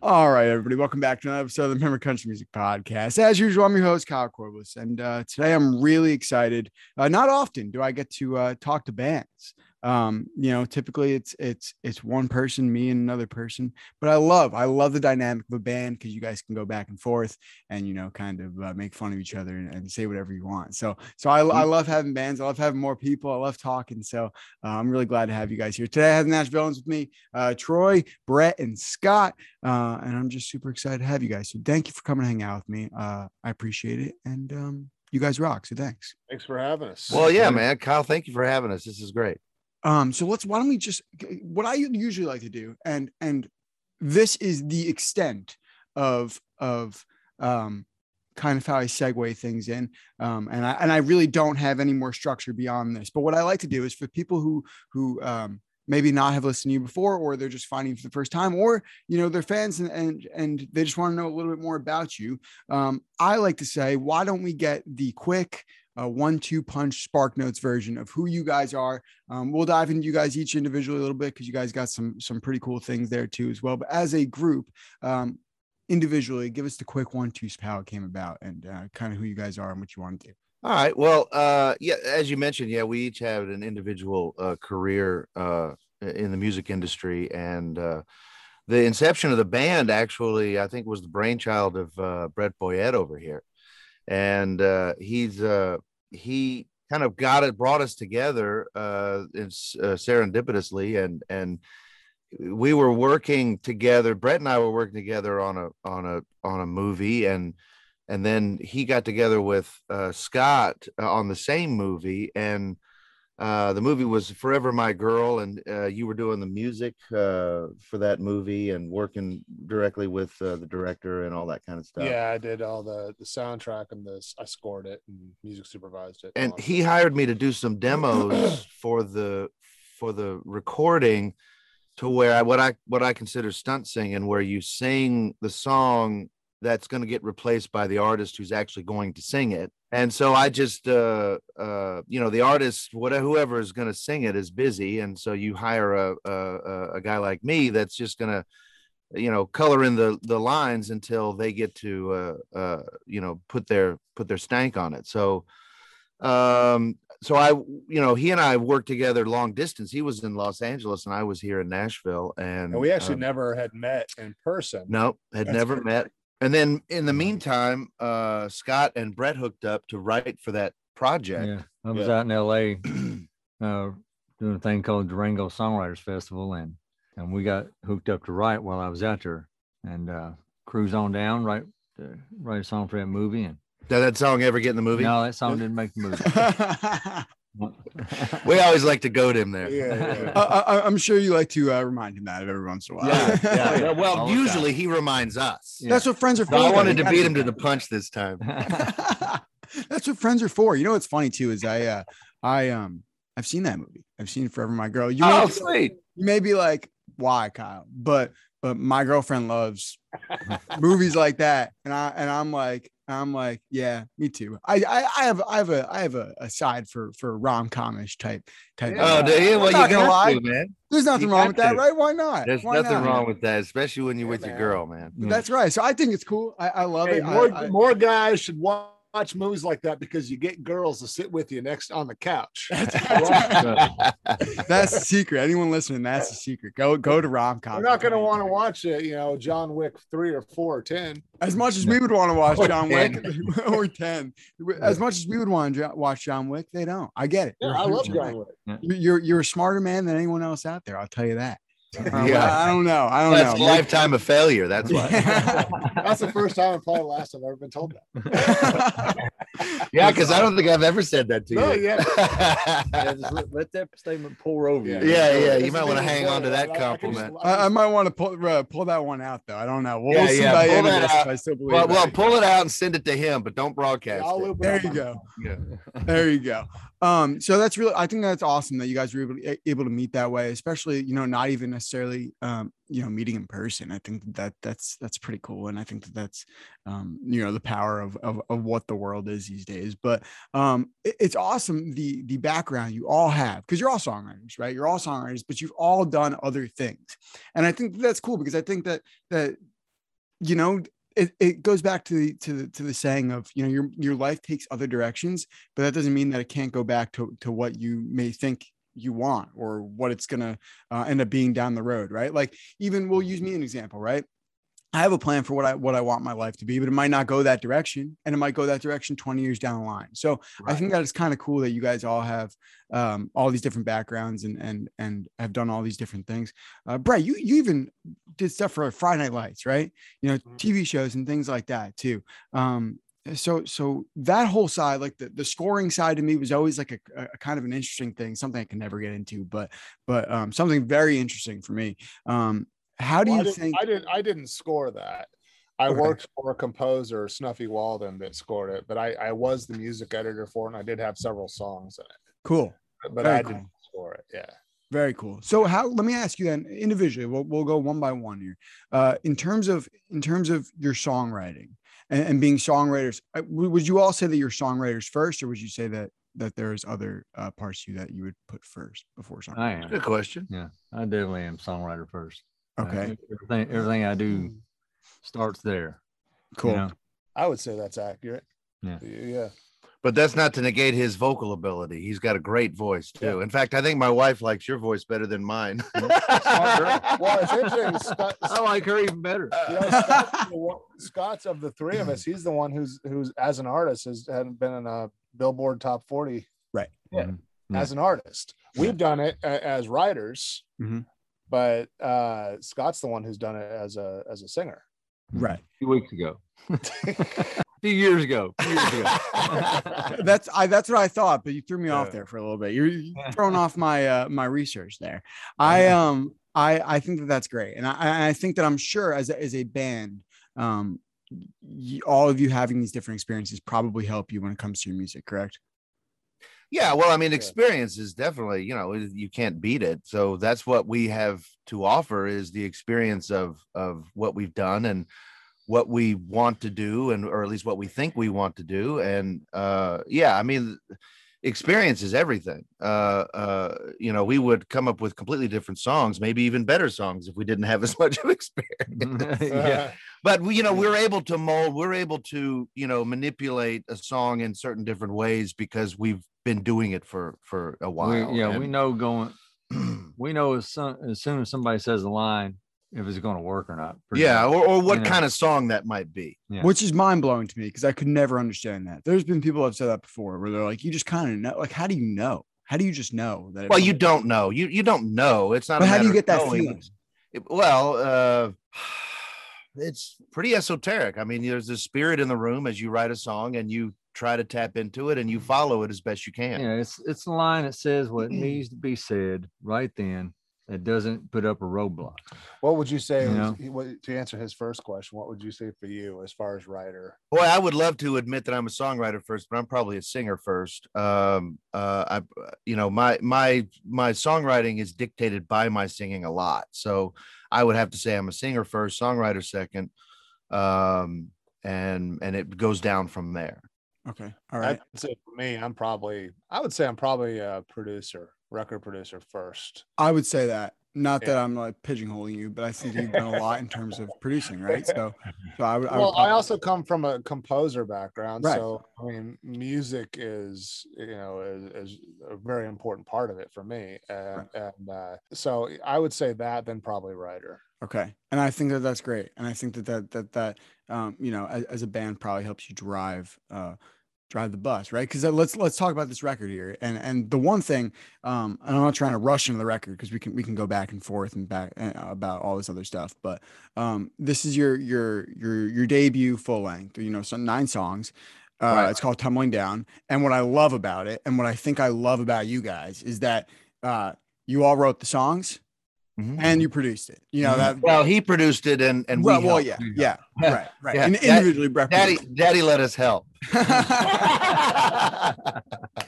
All right, everybody, welcome back to another episode of the Member Country Music Podcast. As usual, I'm your host, Kyle Corbus, and uh, today I'm really excited. Uh, not often do I get to uh, talk to bands um you know typically it's it's it's one person me and another person but i love i love the dynamic of a band because you guys can go back and forth and you know kind of uh, make fun of each other and, and, say whatever you want so so I, I Mm-hmm. love having bands i love having more people i love talking so uh, i'm really glad to have you guys here today i have the Nashvillains with me uh troy brett and scott uh and i'm just super excited to have you guys so thank you for coming to hang out with me uh i appreciate it and um you guys rock so thanks Thanks for having us. Well, yeah, man. Kyle, thank you for having us. This is great. Um, so let's why don't we just what I usually like to do, and and this is the extent of of um kind of how I segue things in. Um, and I and I really don't have any more structure beyond this. But what I like to do is for people who who um maybe not have listened to you before, or they're just finding you for the first time, or you know, they're fans and and, and they just want to know a little bit more about you. Um, I like to say, why don't we get the quick uh, one-two punch Spark Notes version of who you guys are. Um, we'll dive into you guys each individually a little bit because you guys got some some pretty cool things there too as well. But as a group, um, individually, give us the quick one-two how it came about and uh, kind of who you guys are and what you want to do. All right. Well, uh, yeah, as you mentioned, yeah, we each have an individual uh, career uh, in the music industry, and uh, the inception of the band actually, I think, was the brainchild of uh, Brett Boyett over here, and uh, he's uh, he kind of got it, brought us together, uh, it's uh, serendipitously, and and we were working together. Brett and I were working together on a on a on a movie, and and then he got together with uh, Scott uh, on the same movie, and uh, the movie was Forever My Girl, and uh, you were doing the music uh, for that movie and working directly with uh, the director and all that kind of stuff. Yeah, I did all the the soundtrack and this. I scored it and music supervised it. and he hired me to do some demos for the for the recording to where I what I what I consider stunt singing, where you sing the song that's going to get replaced by the artist who's actually going to sing it. And so I just uh uh you know the artist whatever whoever is going to sing it is busy and so you hire a a, a guy like me that's just going to you know color in the the lines until they get to uh uh you know put their put their stank on it. So um so i you know he and i worked together long distance he was in los angeles and i was here in nashville and, and we actually um, never had met in person. no had That's never great. met and then in the meantime uh scott and brett hooked up to write for that project Yeah, I was Yeah. out in L.A. uh, doing a thing called Durango Songwriters Festival, and and we got hooked up to write while I was out there, and uh, cruise on down, write uh, write a song for that movie, and did that song ever get in the movie no, that song didn't make the movie. we always like to goad him there Yeah, yeah. I, I, I'm sure you like to uh, remind him that every once in a while. yeah, yeah. Yeah. well All usually he reminds us Yeah. That's what friends are for. So i wanted to beat him to the punch this time That's what friends are for. You know what's funny too is I uh I um I've seen that movie. I've seen Forever My Girl. You may, oh be, sweet you may be like, why, Kyle? But but my girlfriend loves movies like that. And I and I'm like, I'm like, yeah, me too. I I, I have I have a I have a, a side for for rom comish type type. oh of- do you? well you gonna lie. to, man There's nothing you wrong got with that, right? Why not? There's Why nothing not? wrong with that, especially when you're Yeah, with your girl, man. Yeah. That's right. So I think it's cool. I, I love Hey, it. More I- more guys should wa- watch movies like that because you get girls to sit with you next on the couch. That's, that's the secret. Anyone listening, that's the secret. Go go to rom com. We're not going to want to watch it, you know, John Wick three or four or ten. as much as we would want to watch Or John 10. Wick or ten. As much as we would want to watch John Wick, they don't. I get it. Yeah, I love John right. Wick. You're, you're you're a smarter man than anyone else out there. I'll tell you that. Uh, Yeah. I don't know. I don't That's a know. lifetime of failure. That's why. That's the first time and probably the last I've ever been told that. Yeah, because I don't think I've ever said that to No, you. yeah. Yeah, just let, let that statement pour over Yeah. you. Yeah, yeah, you might wanna hang on to that I- I can just- compliment. I I, I might want to pull uh, pull that one out though. I don't know. We'll, Yeah, we'll see yeah, by pull end of that this out. I still believe. well, well, pull it out and send it to him, but don't broadcast I'll it. there you go. Yeah. There you go. Um so that's really i think that's awesome that you guys were able to, able to meet that way especially you know not even necessarily um you know meeting in person. I think that that's that's pretty cool and i think that that's um you know the power of of, of what the world is these days. But um it- it's awesome the the background you all have because you're all songwriters right? You're all songwriters but you've all done other things. And i think that's cool because i think that that you know it, it goes back to the to the to the saying of you know your your life takes other directions but that doesn't mean that it can't go back to to what you may think you want or what it's to uh, end up being down the road right? Like even we'll use me an example right i have a plan for what i what i want my life to be but it might not go that direction and it might go that direction 20 years down the line. So i think that it's kind of cool that you guys all have um, all these different backgrounds and and and have done all these different things. Uh brett you you even did stuff for friday night lights right? You know Mhm. tv shows and things like that too. Um so so that whole side like the, the scoring side to me was always like a, a kind of an interesting thing something i can never get into but but um something very interesting for me. Um how do Well, you I think I didn't I didn't score that. I Okay. worked for a composer, Snuffy Walden, that scored it, but I, I was the music editor for it and I did have several songs in it. cool it. But Very I cool. didn't score it. Yeah. Very cool. So how let me ask you then individually, we'll, we'll go one by one here. Uh, in terms of in terms of your songwriting and, and being songwriters, uh, would you all say that you're songwriters first, or would you say that that there's other uh, parts of you that you would put first before songwriting? I am. Good question. Yeah, I definitely am songwriter first. Uh, Okay, everything everything I do starts there. you cool. know? I would say that's accurate. Yeah. Yeah. But that's not to negate his vocal ability. He's got a great voice too. In fact, I think my wife likes your voice better than mine. Well, it's interesting. Scott, I like her even better. you know, Scott's, Scott's of the three of us, he's the one who's who's as an artist has hadn't been in a Billboard top 40 yeah. Mhm. Yeah. as an artist. We've done it a- as writers, Mhm. But uh Scott's the one who's done it as a as a singer. Right. A few weeks ago. a few years ago. few years ago. That's I. That's what I thought, but you threw me off there for a little bit. You're, you're throwing off my uh, my research there. I um I I think that that's great, and I I I think that I'm sure as a, as a band, um, y- all of you having these different experiences probably help you when it comes to your music. Correct? Yeah, well, I mean, experience is definitely, you know, you can't beat it. So that's what we have to offer is the experience of of what we've done and what we want to do, and or at least what we think we want to do. And uh, yeah, I mean, experience is everything. Uh, uh, you know, we would come up with completely different songs, maybe even better songs if we didn't have as much of experience yeah. but we, you know we're able to mold we're able to you know manipulate a song in certain different ways because we've been doing it for for a while We, yeah, we know going. We know as soon, as soon as somebody says a line, if it's going to work or not. yeah much. or, or what you know. kind of song that might be Yeah. Which is mind blowing to me because I could never understand that. There's been people have said that before, where they're like, "You just kind of know." Like, how do you know? How do you just know that? well you really- don't know you you don't know it's not But a how do you get that knowing. feeling? It- well uh it's pretty esoteric i mean there's a spirit in the room as you write a song and you try to tap into it and you follow it as best you can Yeah, it's it's the line that says what needs to be said right then. That doesn't put up a roadblock. What would you say You was- know? to answer his first question? What would you say for you as far as writer? Boy, I would love to admit that I'm a songwriter first, but I'm probably a singer first. Um, uh, I, you know, my my my songwriting is dictated by my singing a lot, so I would have to say I'm a singer first, songwriter second, um, and and it goes down from there. Okay. All right. I'd say for me, I'm probably I would say I'm probably a producer, record producer first. I would say that. Not that I'm like pigeonholing you, but I think you've done a lot in terms of producing, right? So, so I would. I would well, I also come from a composer background, Right. so I mean, music is you know is, is a very important part of it for me, and, and uh, so I would say that, then probably writer. Okay, and I think that that's great, and I think that that that that um, you know, as, as a band, probably helps you drive uh, drive the bus, right? Because let's let's talk about this record here, and and the one thing, um, and I'm not trying to rush into the record because we can we can go back and forth and back uh, about all this other stuff, but um, this is your your your your debut full length, you know, some nine songs. Uh, Right. It's called Tumbling Down, and what I love about it, and what I think I love about you guys, is that uh, you all wrote the songs Mhm. and you produced it. You know Mhm. that Well, he produced it, and and we well, well, helped. yeah, yeah, right, right. Yeah, And individually, Daddy, Daddy let us help.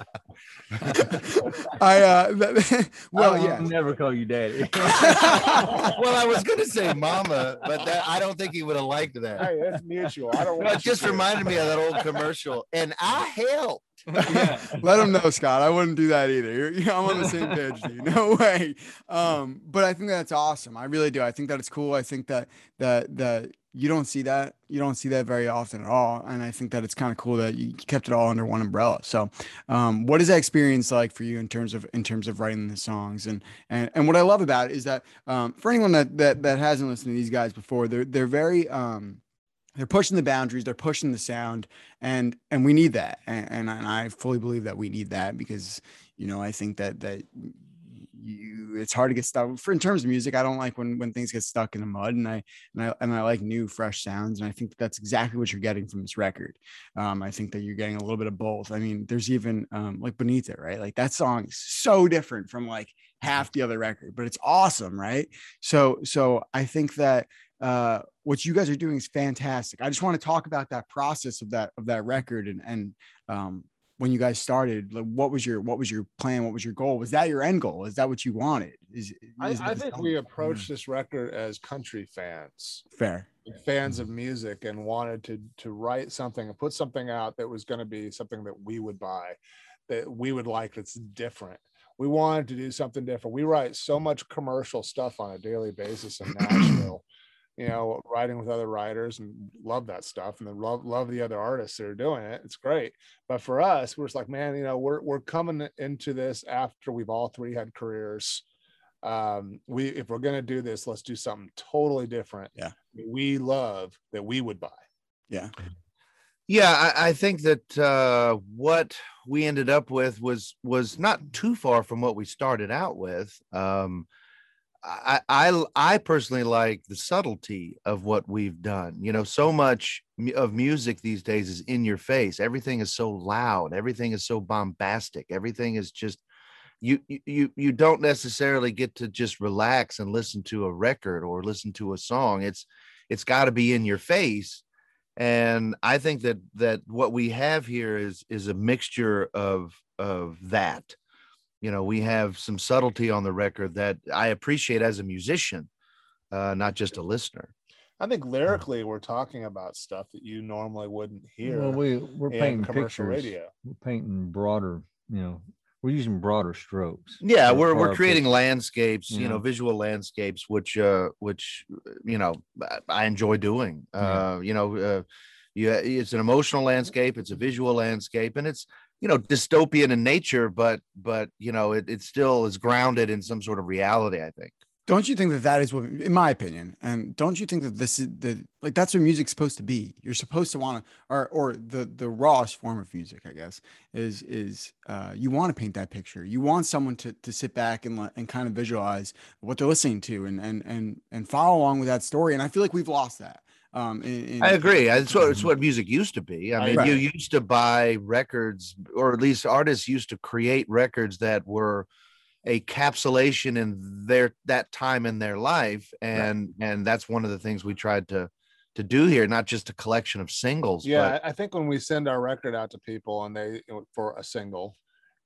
it. I uh, that, well, I yeah. never call you daddy. well, I was gonna say mama, but that, I don't think he would have liked that. Hey, it's mutual. I don't No, it just to- reminded me of that old commercial, and I helped. Let him know, Scott. I wouldn't do that either. You're, you I'm on the same page with you. No way. Um, but I think that's awesome. I really do. I think that it's cool. I think that that that you don't see that. You don't see that very often at all. And I think that it's kind of cool that you kept it all under one umbrella. So, um, what is that experience like for you in terms of in terms of writing the songs? And and and what I love about it is that um, for anyone that that that hasn't listened to these guys before, they're they're very um, they're pushing the boundaries they're pushing the sound and and we need that and, and and i fully believe that we need that because you know i think that that you it's hard to get stuck for in terms of music i don't like when when things get stuck in the mud and i and i and i like new fresh sounds and i think that's exactly what you're getting from this record. Um i think that you're getting a little bit of both. I mean there's even um like it right? Like that song is so different from like half the other record but it's awesome right? So so i think that uh what you guys are doing is fantastic. I just want to talk about that process of that of that record and and um when you guys started like what was your what was your plan what was your goal was that your end goal is that what you wanted is, I, is I it- think we approached this record as country fans, fair fans mm-hmm. of music, and wanted to to write something and put something out that was going to be something that we would buy, that we would like. That's different. We wanted to do something different. We write so much commercial stuff on a daily basis in Nashville. You know, writing with other writers and love that stuff, and then love love the other artists that are doing it. It's great. But for us, we're just like, man, you know, we're we're coming into this after we've all three had careers um we if we're going to do this let's do something totally different Yeah. we love that we would buy yeah Yeah, I, I think that uh, what we ended up with was was not too far from what we started out with. Um, I, I I personally like the subtlety of what we've done. You know, so much of music these days is in your face. Everything is so loud. Everything is so bombastic. Everything is just you you- you don't necessarily get to just relax and listen to a record or listen to a song. It's it's got to be in your face and i think that that what we have here is is a mixture of of that you know we have some subtlety on the record that i appreciate as a musician uh not just a listener i think lyrically we're talking about stuff that you normally wouldn't hear Well, we we're painting commercial pictures. radio We're painting broader. You know, we're using broader strokes. yeah we're we're creating the- landscapes you know visual landscapes which uh which uh, you know I- i enjoy doing Yeah. uh you know uh yeah it's an emotional landscape it's a visual landscape and it's you know dystopian in nature but but you know it, it still is grounded in some sort of reality i think. Don't you think that that is what in my opinion and don't you think that this is the like that's what music's supposed to be. You're supposed to want to or or the the rawest form of music i guess is is uh you want to paint that picture. You want someone to to sit back and and kind of visualize what they're listening to and and and and follow along with that story and i feel like we've lost that um in, in- I agree. It's what, it's what music used to be. I mean, Right. you used to buy records, or at least artists used to create records that were a capsulation in their that time in their life, and and that's one of the things we tried to to do here. Not just a collection of singles. yeah but I- i think when we send our record out to people and they for a single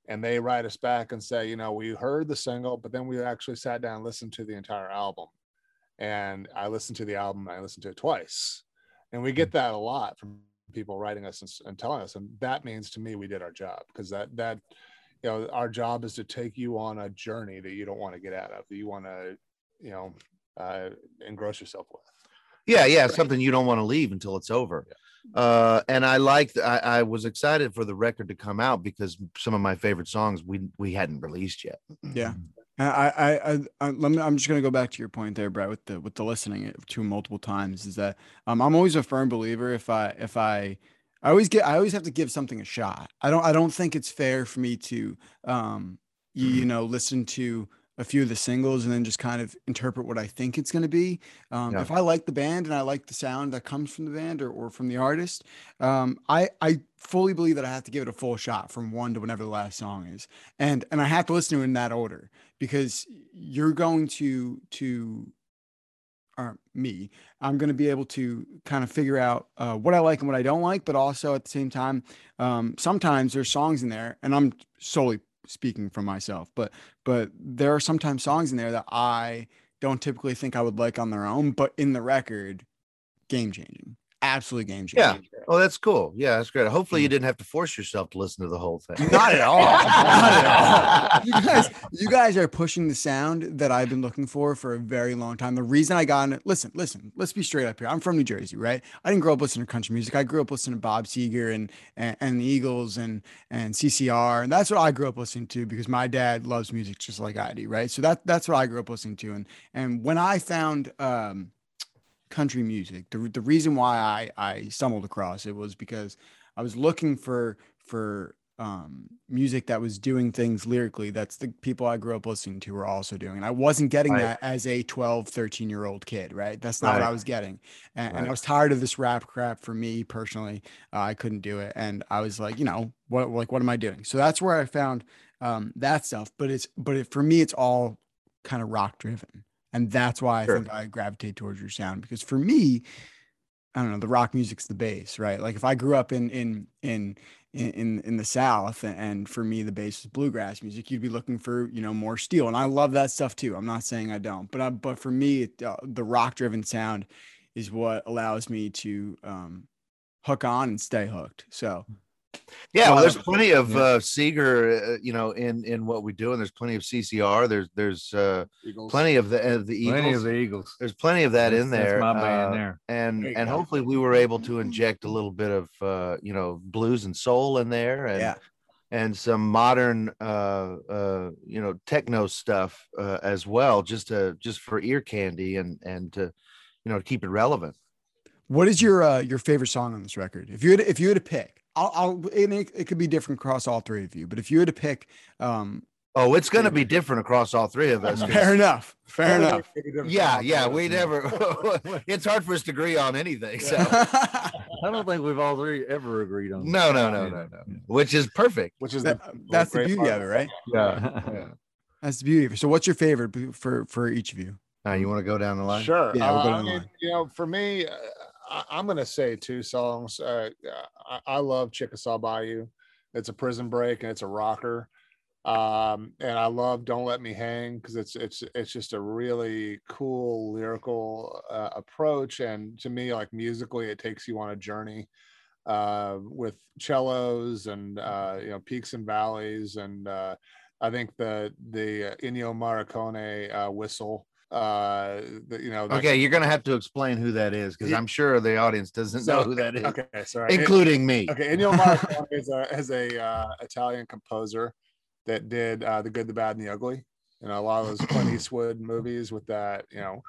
and they write us back and say you know we heard the single but then we actually sat down and listened to the entire album and i listened to the album i listened to it twice and we get that a lot from people writing us and, and telling us and that means to me we did our job because that that you know our job is to take you on a journey that you don't want to get out of that you want to you know uh, engross yourself with yeah, yeah, something you don't want to leave until it's over. Uh, and I liked. I, I was excited for the record to come out because some of my favorite songs we we hadn't released yet. Yeah. I, I, I, let me, I'm just gonna go back to your point there, Brett, with the with the listening to multiple times. Is that um, I'm always a firm believer. If I if I I always get I always have to give something a shot. I don't I don't think it's fair for me to um you, you know listen to a few of the singles and then just kind of interpret what I think it's going to be. Um, Yeah. If I like the band and I like the sound that comes from the band or, or from the artist, um, I I fully believe that I have to give it a full shot from one to whenever the last song is, and and I have to listen to it in that order because you're going to to or me i'm going to be able to kind of figure out uh, what i like and what i don't like but also at the same time um, sometimes there's songs in there and i'm solely speaking for myself, but but there are sometimes songs in there that I don't typically think I would like on their own, but in the record, game changing absolutely game changer. Yeah. Oh, that's cool. Yeah, that's great. Hopefully, you didn't have to force yourself to listen to the whole thing. Not at all. Not at all. You guys, you guys are pushing the sound that I've been looking for for a very long time. The reason I got it, listen, listen, let's be straight up here. I'm from New Jersey, right? I didn't grow up listening to country music. I grew up listening to Bob Seger and and, and the Eagles and and CCR, and that's what I grew up listening to because my dad loves music just like I do, right? So that that's what I grew up listening to. And and when I found um, country music, the the reason why I I stumbled across it was because I was looking for for um music that was doing things lyrically that's the people i grew up listening to were also doing. And i wasn't getting Right. that as a 12 13 year old kid right? That's not what i was getting. And, and i was tired of this rap crap for me personally. Uh, i couldn't do it. And i was like you know what like what am i doing? So that's where i found um that stuff. But it's but it, for me it's all kind of rock driven and that's why i Sure. think i gravitate towards your sound because for me I don't know, the rock music's the base, right? Like if I grew up in in in in in the South, and for me the base is bluegrass music, you'd be looking for you know more steel, and I love that stuff too. I'm not saying I don't, but I, but for me, it, uh, the rock driven sound is what allows me to um, hook on and stay hooked. So Yeah, well, Well, there's plenty of yeah. uh, Seger, uh, you know, in in what we do, and there's plenty of CCR. There's there's uh, plenty of the of the Plenty Eagles. of the Eagles. there's plenty of that in there. That's my band uh, there. and There and go. hopefully we were able to inject a little bit of uh, you know blues and soul in there, and Yeah. and some modern uh, uh, you know techno stuff uh, as well, just to just for ear candy and and to you know keep it relevant. what is your uh, your favorite song on this record? If you had if you had to pick, I'll, I'll it, it could be different across all three of you, but if you had to pick, um, Oh, it's going to be different across all three of us. fair enough, fair enough. Yeah, yeah, we never. it's hard for us to agree on anything. So I don't think we've all three ever agreed on. no, no, no, no, no. Which is perfect. Which is That- the, that's the beauty part of it, right? Yeah. That's the beauty of it. So, what's your favorite for for each of you? Now you want to go down the line? Sure. Yeah, we'll go Uh, I down the mean, line. you know, for me, uh, I, I'm going to say two songs. Uh, I, I love Chickasaw Bayou. It's a prison break and it's a rocker. Um, and I love Don't Let Me Hang because it's it's it's just a really cool lyrical uh, approach. And to me, like musically, it takes you on a journey uh, with cellos and uh, you know peaks and valleys. And uh, I think the the Ennio Morricone uh, whistle. Uh, you know, that- Okay, you're gonna have to explain who that is because I'm sure the audience doesn't So- know who that is, Okay, sorry. It- including me. okay, Ennio Morricone is a is a uh, Italian composer that did uh, the Good, the Bad, and the Ugly, and a lot of those Clint Eastwood movies with that, you know,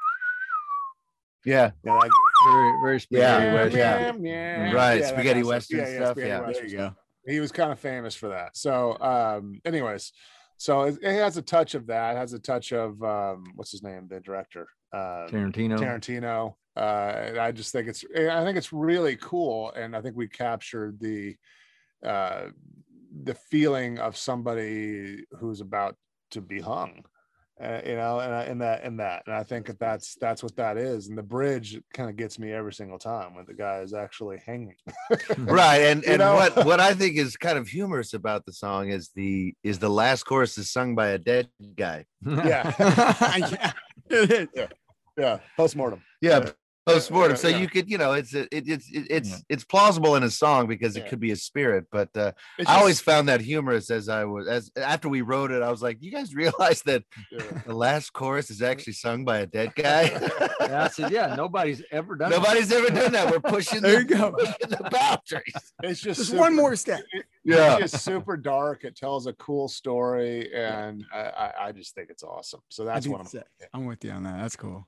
Yeah, you know, that, very, very spaghetti Yeah, western. Right, yeah, yeah, that spaghetti kind of western stuff. stuff, spaghetti yeah. There western you go. he was kind of famous for that. So, um, anyways, so it, it has a touch of that. It has a touch of um, what's his name, the director, uh, Tarantino. Tarantino. Uh, and I just think it's, I think it's really cool, and I think we captured the, uh, the feeling of somebody who's about to be hung. Uh, you know, and I- and that and that, and I think that that's that's what that is. And the bridge kind of gets me every single time when the guy is actually hanging. right. And You and know? what what I think is kind of humorous about the song is the is the last chorus is sung by a dead guy. yeah, yeah, it is. yeah, post-mortem. Yeah. Post mortem, yeah, so yeah. you could, you know, it's it, it's it, it's Yeah. it's plausible in a song because it could be a spirit. But uh, It's I always found that humorous as I was as after we wrote it. I was like, you guys realize that yeah. the last chorus is actually sung by a dead guy. Yeah, I said, yeah, nobody's ever done. it. Nobody's ever done that. We're pushing There the, you go. pushing the boundaries. It's just, Just super- one more step. Yeah. It's super dark. It tells a cool story, and I, I, I just think it's awesome. So that's think what I'm. that's. I'm with you on that. That's cool.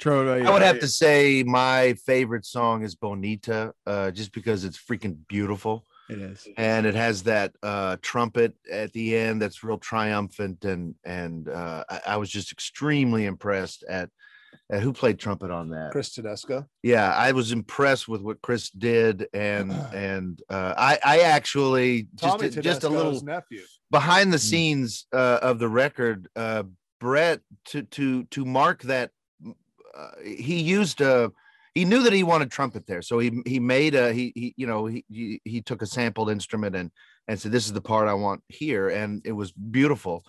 Troy, I would have to say my favorite song is Bonita, uh, just because it's freaking beautiful. It is. and it has that uh trumpet at the end that's real triumphant and and uh I, I was just extremely impressed at, at who played trumpet on that Chris Tedesco. yeah i was impressed with what chris did and and uh i i actually just Tommy a- just a little nephew. behind the Mm. scenes uh of the record uh brett to to to mark that uh, he used a he knew that he wanted trumpet there so he he made a he, he you know he, he he took a sampled instrument and and said, "This is the part I want here," and it was beautiful.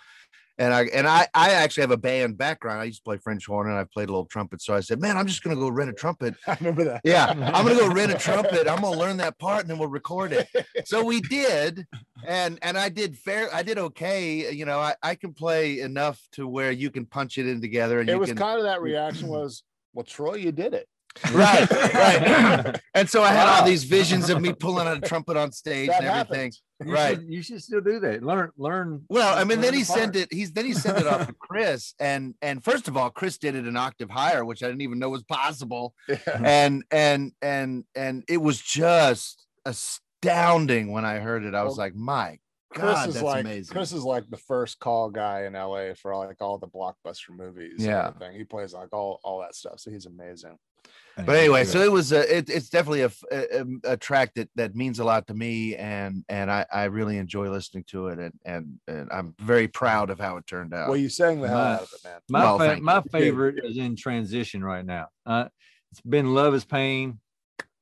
And I and I I actually have a band background. I used to play French horn and I played a little trumpet. So I said, "Man, I'm just gonna go rent a trumpet." I remember that. Yeah, I'm gonna go rent a trumpet. I'm gonna learn that part and then we'll record it. So we did, and and I did fair. I did okay. You know, I I can play enough to where you can punch it in together and It was can kind of that reaction was, well, Troy, you did it. Right, right. and so I had all these visions of me pulling out a trumpet on stage That and everything. You Right. should, you should still do that. Learn, learn. Well, I mean, then learn he part. sent it. He's then he sent it off to Chris, and and first of all, Chris did it an octave higher, which I didn't even know was possible. Yeah. And and and and it was just astounding when I heard it. I was Well, like, my Chris God, is that's like amazing. Chris is like the first call guy in LA for like all the blockbuster movies. and Yeah. everything. he plays like all all that stuff. So he's amazing. But anyway, so it was a, it, it's definitely a track that that means a lot to me, and and I, I really enjoy listening to it, and and and I'm very proud of how it turned out. Well, you sang the hell My- out of it, man. My Well, fa- my favorite is in transition right now. Uh, it's been love is pain,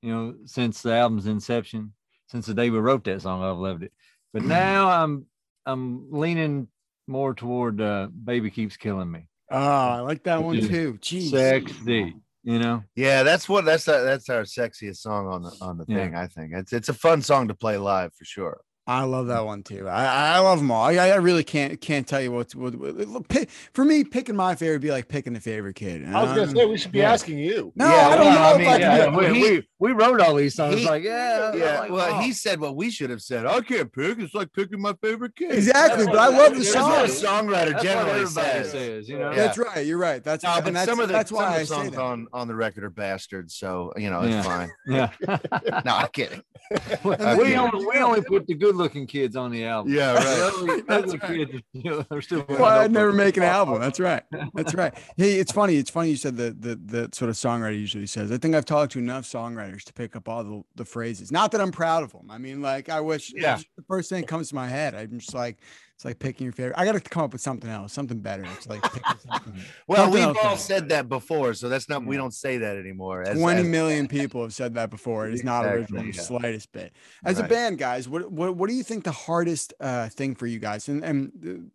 you know, since the album's inception, since the day we wrote that song. I've loved it, but now I'm I'm leaning more toward uh, "Baby Keeps Killing Me." Oh, I like that one too. Jeez. Sexy, you know. Yeah, that's what that's our, that's our sexiest song on the on the Yeah. thing. I think it's it's a fun song to play live for sure. I love that one too. I, I love them all. I, I really can't can't tell you what's what, what, what- pick- for me. Picking my favorite would be like picking a favorite kid. I was gonna Um, say we should be yeah. asking you. No, Yeah, I don't well, know I if mean, I yeah, we, he- we, we wrote all these songs. he- like, yeah, Yeah, like, well, oh. he said what we should have said. I can't pick. It's like picking my favorite kid. Exactly, That's but I love the that's That's song. what a songwriter That's generally what everybody says. says, you know. Yeah. That's right. You're right. That's No, but that's, some of the that's some why of I the songs on on the record are bastards. So you know it's fine. Yeah. No, I'm kidding. we, I'm we kidding. only, we only put the good looking kids on the album. Yeah, right. ugly, That's ugly right. kids, they're still. Well, I'd never make an album. That's right. That's right. Hey, it's funny. It's funny you said the the the sort of songwriter usually says. I think I've talked to enough songwriters to pick up all the, the phrases. Not that I'm proud of them. I mean, like I wish. Yeah. The first thing that comes to my head. I'm just like, it's like picking your favorite. I got to come up with something else, something better. It's like picking something. Well, Something we've all then. said that before, so that's not. We don't say that anymore. As, Twenty as- million people have said that before. It is not Exactly, original in the slightest bit. As a band, guys, what what what do you think the hardest uh, thing for you guys? And and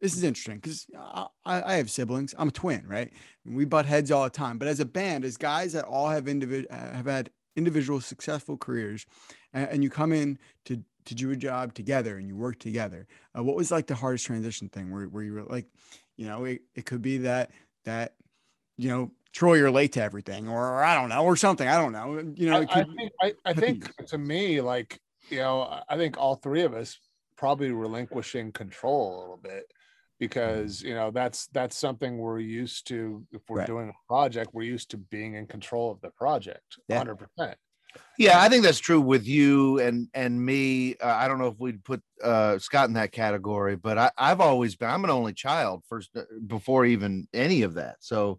this is interesting because I, I have siblings. I'm a twin, right? We butt heads all the time. But as a band, as guys that all have individ uh, have had individual successful careers, and, and you come in to to do a job together and you work together. Uh, what was like the hardest transition thing where where you were like, you know, it, it could be that that you know Troy, you're late to everything, or I don't know, or something. I don't know. You know, I, it I think I, I think to me, like you know, I- think all three of us probably relinquishing control a little bit because you know that's that's something we're used to. If we're Right. doing a project, we're used to being in control of the project, Yeah. hundred percent. Yeah, I think that's true with you and and me. Uh, I don't know if we'd put uh, Scott in that category, but I, I've always been. I'm an only child first uh, before even any of that. So,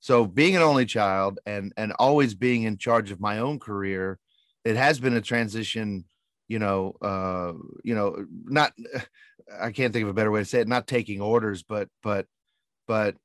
so being an only child and and always being in charge of my own career, it has been a transition. You know, uh, you know, not. I can't think of a better way to say it. Not taking orders, but but but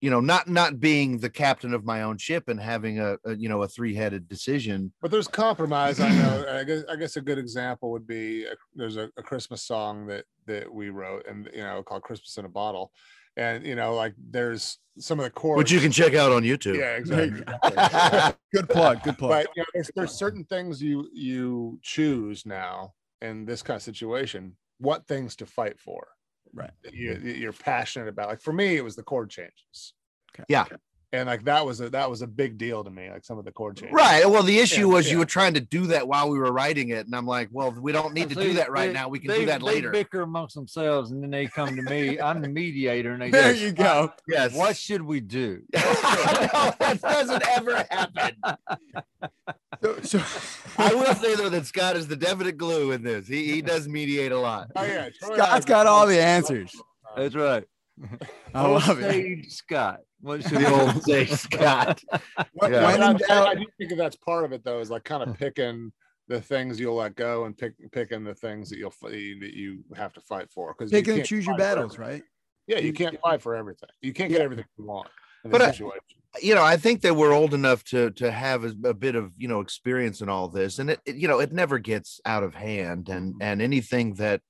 you know, not not being the captain of my own ship and having a, a you know a three headed decision. But there's compromise. I know. I guess, I guess a good example would be a, there's a, a Christmas song that that we wrote, and you know, called "Christmas in a Bottle," and you know, like there's some of the core which you can check out on YouTube. Yeah, There exactly. good plug. Good plug. but you know, there's, there's certain things you you choose now in this kind of situation what things to fight for Right. that you, that you're passionate about like for me it was the chord changes Okay. Yeah. And like that was a that was a big deal to me like some of the chord changes Right. Well, the issue Yeah, was yeah. you were trying to do that while we were writing it, and I'm like, well, we don't need to do that right they- now. We can they- do that they later. bicker amongst themselves, and then they come to me. I'm the mediator, and they There go, you uh, go. Yes. What should we do? no, that doesn't ever happen. So, so I will say though that Scott is the definite glue in this. He he does mediate a lot. oh yeah Troy and I got all the answers. That's right. I love it. Scott. What should The we old say Scott. When, Yeah. when in I, I, doubt, I do think that that's part of it though is like kind of picking the things you'll let go and pick picking the things that you'll that you have to fight for because pick and choose your battles, right? yeah you can't fight for everything you can't get everything you want in But the I- you know, I think that we're old enough to to have a, a bit of you know experience in all this, and it, it you know it never gets out of hand, and mm-hmm. and anything that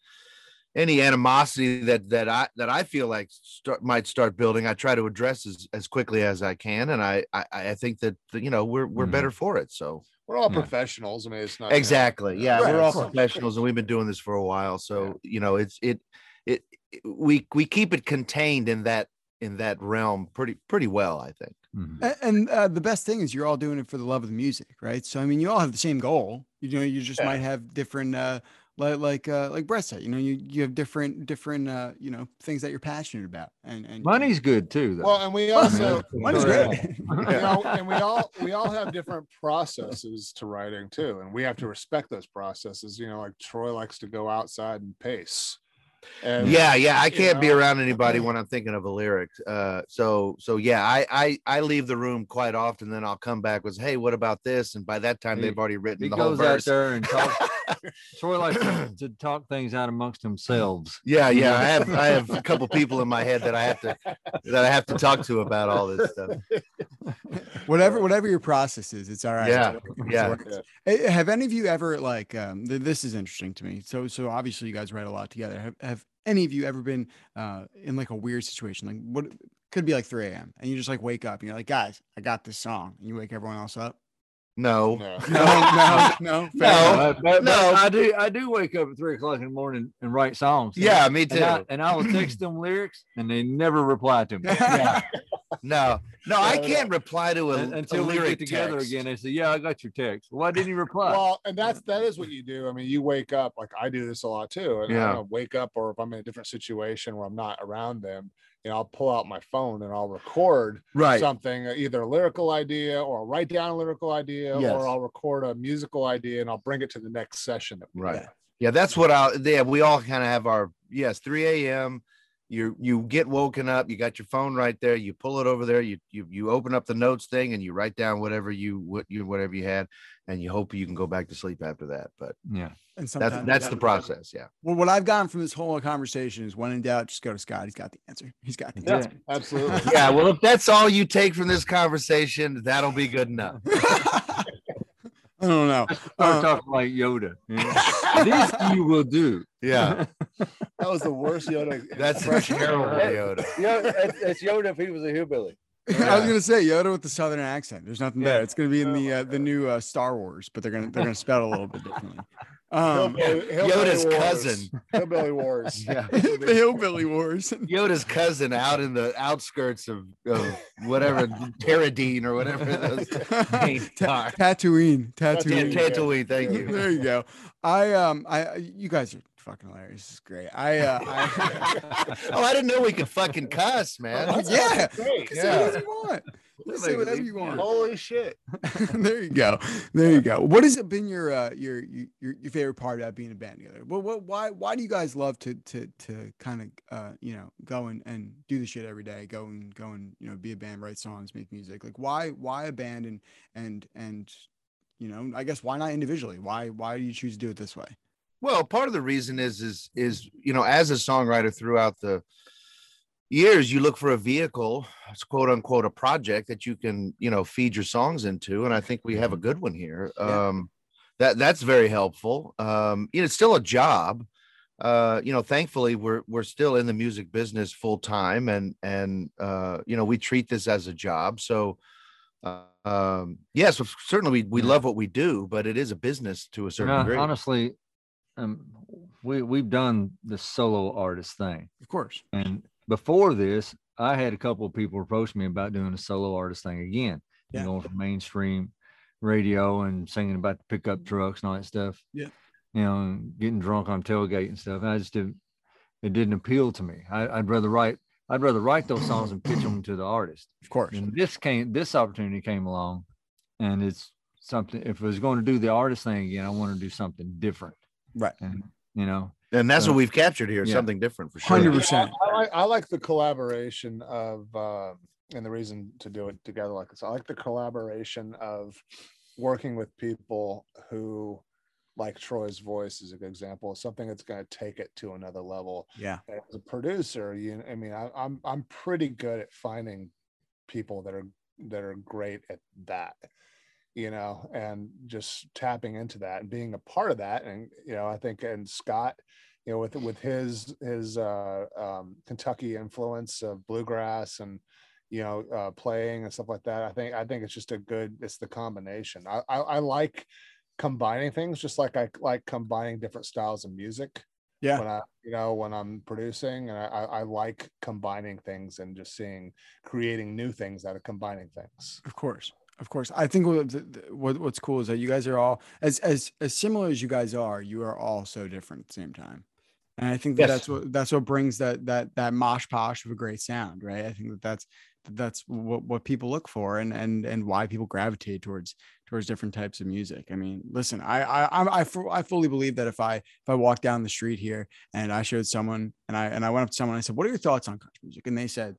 any animosity that that I that I feel like start, might start building, I try to address as, as quickly as I can, and I I, I think that you know we're we're Mhm. better for it. So We're all Yeah. professionals. I mean, it's not you know, exactly, yeah, Right, we're all course. professionals, and we've been doing this for a while. So you know, it's it it we we keep it contained in that in that realm pretty pretty well, I think. Mhm. And uh, the best thing is you're all doing it for the love of the music, right? So I mean, you all have the same goal. You know, you just Yeah. might have different, uh, like like uh, like Brett said. You know, you you have different different uh, you know things that you're passionate about, and and Money's good too, though. Well, and we also, money's Yeah. great. you know, and we all we all have different processes to writing too, and we have to respect those processes. You know, like Troy likes to go outside and pace. And yeah yeah i can't be around anybody when i'm thinking of a lyric uh so so yeah i i i leave the room quite often then i'll come back with hey what about this and by that time He- they've already written he the whole goes out verse there and talks. Troy likes to, to talk things out amongst themselves. yeah yeah i have i have a couple people in my head that i have to that i have to talk to about all this stuff whatever whatever your process is, it's all right. Yeah, yeah. work. Eh, Have any of you ever like um th- this is interesting to me. So so obviously you guys write a lot together. Have have any of you ever been uh in like a weird situation? Like what could be like 3 a.m. and you just like wake up and you're like, guys, I got this song. And you wake everyone else up. no No. No, no, no, No. But- but- but no. I do. I do wake up at three o'clock in the morning and write songs. yeah me too and I, and I will text them lyrics, and they never reply to me. yeah no no i No, no. can't reply to a, Un- a Until we get together text. again, they say, "Yeah, I got your text." Why didn't you reply? Well, and that's that is what you do. I mean, you wake up like I do this a lot too. And Yeah. I wake up, or if I'm in a different situation where I'm not around them, you know, I'll pull out my phone and I'll record right something, uh, either a lyrical idea or I'll write down a lyrical idea, Yes. or I'll record a musical idea and I'll bring it to the next session. Right. Yeah, that's what I'll. yeah, we all kind of have our yes, 3 a.m. You you get woken up, you got your phone right there, you pull it over there, you you you open up the notes thing and you write down whatever you what you whatever you had, and you hope you can go back to sleep after that. But yeah, And that's sometimes that's the process. Yeah. well, what I've gotten from this whole conversation is when in doubt, just go to Scott. He's got the answer. He's got the Yeah. answer. Absolutely. Yeah. Well, if that's all you take from this conversation, that'll be good enough. I don't know. start Uh, talking like Yoda. you know? this you will do. Yeah. That was the worst Yoda. That's impression terrible, ever. Yoda. Yeah, that's, that's Yoda if he was a hillbilly. I was gonna say Yoda with the southern accent. There's nothing Yeah. there. It's gonna be in Oh the uh, the new uh, Star Wars, but they're gonna they're gonna spell it a little bit differently. Um, Hillbilly- Hillbilly Yoda's Wars. cousin. Hillbilly Wars. Yeah. the Hillbilly Wars. Yoda's cousin out in the outskirts of, of whatever Terradine or whatever those names Ta- are. Tatooine. Yeah, Tatooine. Tatooine, thank you. There you go. I um I you guys are fucking hilarious. This is great. I uh I, oh, I didn't know we could fucking cuss, man. Oh, yeah. Great. You can say whatever you want. You say whatever you want. Holy shit. there you go. There you go. What has it been your uh your your your favorite part about being a band together? Well, what why why do you guys love to to to kind of uh you know go and, and do the shit every day? Go and go and you know be a band, write songs, make music. Like why why a band and and and you know I guess why not individually? Why why do you choose to do it this way? Well, part of the reason is is is you know, as a songwriter throughout the years, you look for a vehicle, it's quote unquote a project that you can, you know, feed your songs into. And I think we have a good one here. Yeah. Um that that's very helpful. Um, you know, it's still a job. Uh, you know, thankfully we're we're still in the music business full time and and uh, you know, we treat this as a job. So uh, um yes, certainly we, we Yeah. love what we do, but it is a business to a You certain know, degree. honestly, um, we we've done the solo artist thing, Of course. and before this, I had a couple of people approach me about doing a solo artist thing again, Yeah. going from mainstream radio and singing about the pickup trucks and all that stuff. Yeah. you know, and getting drunk on tailgate and stuff. And I just didn't. It didn't appeal to me. I, I'd rather write. I'd rather write those songs and pitch them to the artist. Of course. And this came, this opportunity came along, and it's something. If I was going to do the artist thing again, I want to do something different. Right. And you know, And that's So- what we've captured here, yeah. something different for sure. 100%. I, I like I like the collaboration of uh, and the reason to do it together like this. I like the collaboration of working with people who like Troy's voice is a good example something that's going to take it to another level. Yeah. As a producer, you I mean I, I'm I'm pretty good at finding people that are that are great at that you know and just tapping into that and being a part of that and you know i think and scott you know with with his his uh um kentucky influence of bluegrass and you know uh playing and stuff like that i think i think it's just a good it's the combination i i, I like combining things just like i like combining different styles of music Yeah. when I, you know, when I'm producing, and I, I, I like combining things and just seeing, creating new things out of combining things. Of course, of course. I think what, the- the- what what's cool is that you guys are all as as as similar as you guys are. You are all so different at the same time, and I think that Yes. that's what that's what brings that that that mosh posh of a great sound, right? I think that that's that's what what people look for, and and and why people gravitate towards towards different types of music. I mean, listen, I I I I fully believe that if I if I walked down the street here and I showed someone and I and I went up to someone and I said, "What are your thoughts on country music?" and they said,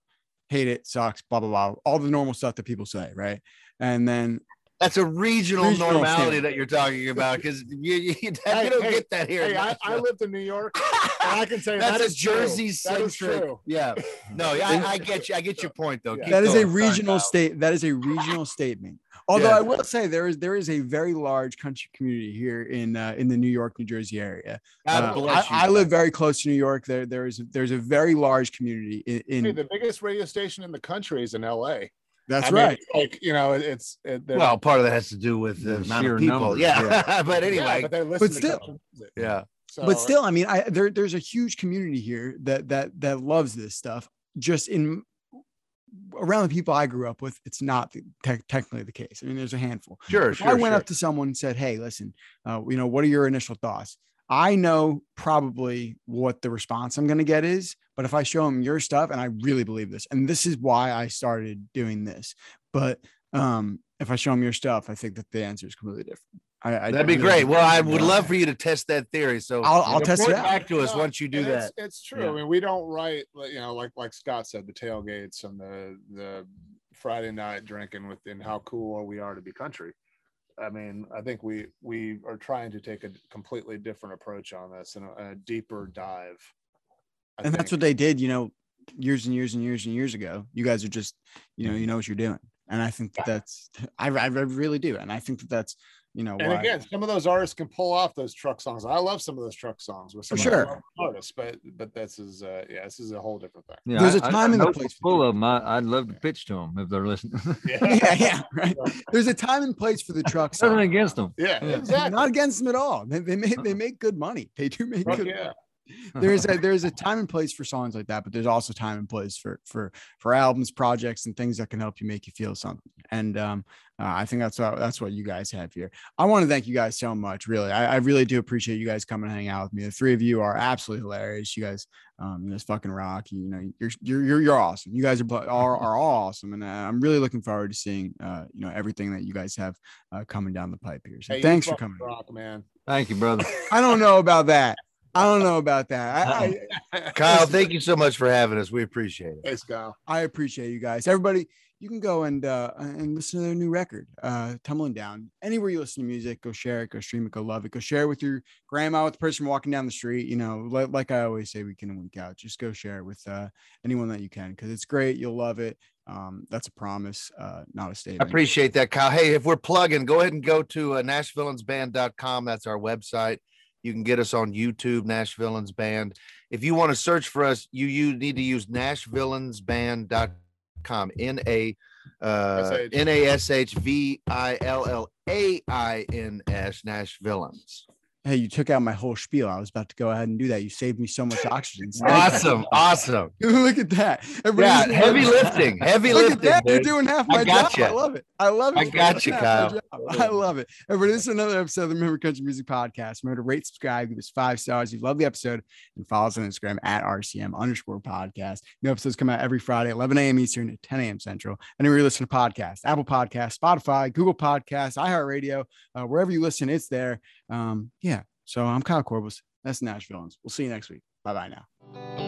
"Hate it, sucks, blah blah blah," all the normal stuff that people say, right? And then That's a regional, Regional normality standard. that you're talking about because you, you, you Hey, don't hey, get that here. Hey, I, I lived in New York, and I can say That's that a. Jersey That is centric. true. Yeah. No, yeah, I, I get you. I get your point though. Yeah. Keep that is a regional state that is a regional statement although Yeah. i will say there is there is a very large country community here in uh, in the new york new jersey area God Uh, bless you. I, I live very close to new york there there is there's a very large community in, in Hey, the biggest radio station in the country is in LA. That's I mean, right it's like you know, it- it's it, Well, part of that has to do with the The amount sheer of people. numbers, yeah. but yeah, anyway, but they listen to still- yeah. So, but still i mean i there, there's a huge community here that that that loves this stuff just in around the people i grew up with it's not the, te- technically the case i mean there's a handful Sure, if sure. I went sure. up to someone and said, "Hey, listen, uh, you know, what are your initial thoughts?" I know probably what the response I'm going to get is, but if I show them your stuff, and I really believe this, and this is why I started doing this, but um, if I show them your stuff, I think that the answer is completely different. I, I That'd be really great. Well, I would love for you to test that theory. So I'll- I'll test it report out. back to us No, once you do and that. It's, it's true. Yeah. I mean, we don't write, you know, like like Scott said, the tailgates and the the Friday night drinking with and how cool we are to be country. I mean, I think we we are trying to take a completely different approach on this and a, a deeper dive. I and that's what they did, you know, years and years and years and years ago. You guys are just, you know, you know what you're doing, and I think that that's, I, I really do, and I think that that's, you know, And why- again, some of those artists can pull off those truck songs. I love some of those truck songs with some For sure. artists, but but this is uh yeah, this is a whole different thing. Yeah, There's a a time and a place for full of them. I, I'd love to pitch to them if they're listening. yeah, yeah, right. There's a time and place for the truck Nothing against them. Yeah, Yeah. exactly. Not against them at all. They, they make they make good money. They do make Fuck good. yeah. There's a there's a time and place for songs like that, but there's also time and place for for for albums, projects, and things that can help you make you feel something. And um, uh, I think that's what that's what you guys have here. I want to thank you guys so much. Really, I, I really do appreciate you guys coming and hang out with me. The three of you are absolutely hilarious. You guys, um, you just fucking rock. You know, you're you're you're, you're awesome. You guys are bu- are, are all awesome, and uh, I'm really looking forward to seeing uh, you know everything that you guys have uh, coming down the pipe here. So Hey, thanks for coming. rock, man. Thank you, brother. I don't know about that. I don't know about that. I, I, Kyle, thank you so much for having us. We appreciate it. Hey, Scott. I appreciate you guys. Everybody, you can go and uh and listen to their new record, uh Tumbling Down. Anywhere you listen to music, go share it, go stream it, go love it, go share it with your grandma, with the person walking down the street. You know, like, like I always say, week in and week out. Just go share it with uh anyone that you can because it's great. You'll love it. Um, that's a promise, uh, not a statement. I appreciate that, Kyle. Hey, if we're plugging, go ahead and go to uh, NashVillainsBand.com. That's our website. You can get us on YouTube, Nash Villains Band. If you want to search for us, you you need to use NashVillainsBand.com. N A uh. N A S H V I L L A I N S Nash Villains. Hey, you took out my whole spiel. I was about to go ahead and do that. You saved me so much oxygen. Awesome, awesome. Look at that. Everybody Yeah, heavy lifting, heavy Look at lifting. that. You're doing half I my job. gotcha. I love it. I love it. I got you, Kyle. I love it. Everybody, this is another episode of the Remember Country Music Podcast. Remember to rate, subscribe, give us five stars. You love the episode, and follow us on Instagram at RCM underscore podcast. New episodes come out every Friday, 11 a.m. Eastern at 10 a.m. Central. Anywhere you listen to podcasts, Apple Podcasts, Spotify, Google Podcasts, iHeartRadio, uh, wherever you listen, it's there. Um, yeah. So I'm Kyle Corbus. That's Nashville. We'll see you next week. Bye bye now.